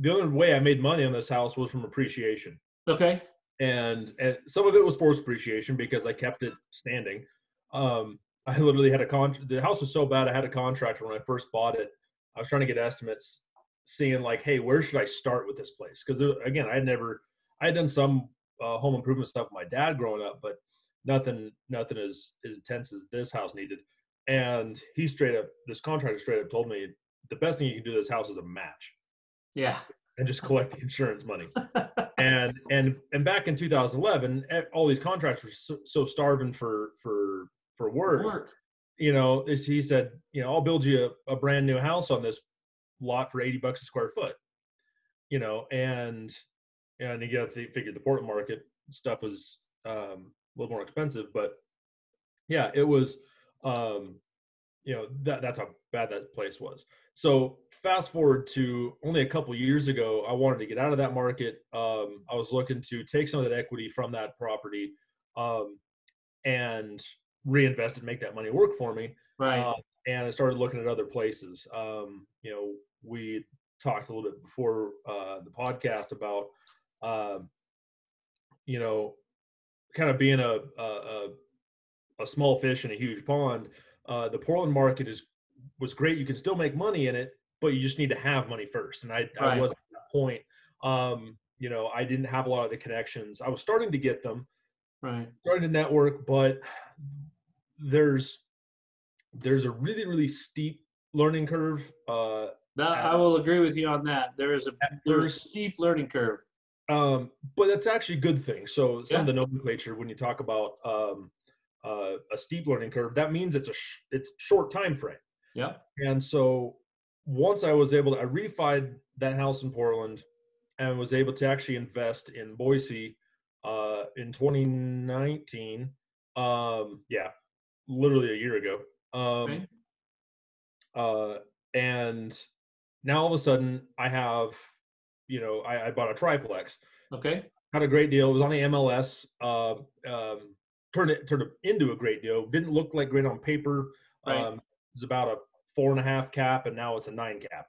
the only way I made money on this house was from appreciation. Okay. And and some of it was forced appreciation because I kept it standing. Um, I literally had a con. The house was so bad. I had a contractor when I first bought it. I was trying to get estimates, seeing like, hey, where should I start with this place? Because again, I had never, I had done some uh, home improvement stuff with my dad growing up, but nothing, nothing as as intense as this house needed. And he straight up, this contractor straight up told me the best thing you can do to this house is a match Yeah. and just collect the insurance money. and and and back in 2011, eh, all these contractors were so, so starving for for for work. Work. You know, is he said, you know, I'll build you a, a brand new house on this lot for 80 bucks a square foot. You know, and and you got to figure the Portland market stuff was um, a little more expensive, but yeah, it was. Um, you know that that's how bad that place was. So fast forward to only a couple years ago, I wanted to get out of that market. Um, I was looking to take some of that equity from that property um, and reinvest it, make that money work for me. Right. Uh, and I started looking at other places. Um, you know, we talked a little bit before uh, the podcast about, uh, you know, kind of being a, a, a, a small fish in a huge pond. Uh, the Portland market is was great. You can still make money in it, but you just need to have money first. And I, Right. I wasn't at that point. Um, you know, I didn't have a lot of the connections. I was starting to get them, right. starting to network, but there's there's a really really steep learning curve. Uh, That, I will agree with you on that. There is a At there's a steep learning curve. um, but that's actually a good thing. So some Yeah. of the nomenclature when you talk about um, uh, a steep learning curve, that means it's a sh- it's short time frame. Yeah. And so once I was able to, I refied that house in Portland and was able to actually invest in Boise uh, in 2019. Um, yeah, literally a year ago. Um, Okay. uh, and now all of a sudden I have, you know, I, I bought a triplex Okay. had a great deal. It was on the MLS. Uh, um, turned it turned it into a great deal. Didn't look like great on paper. Right. Um, it was about a four and a half cap, and now it's a nine cap.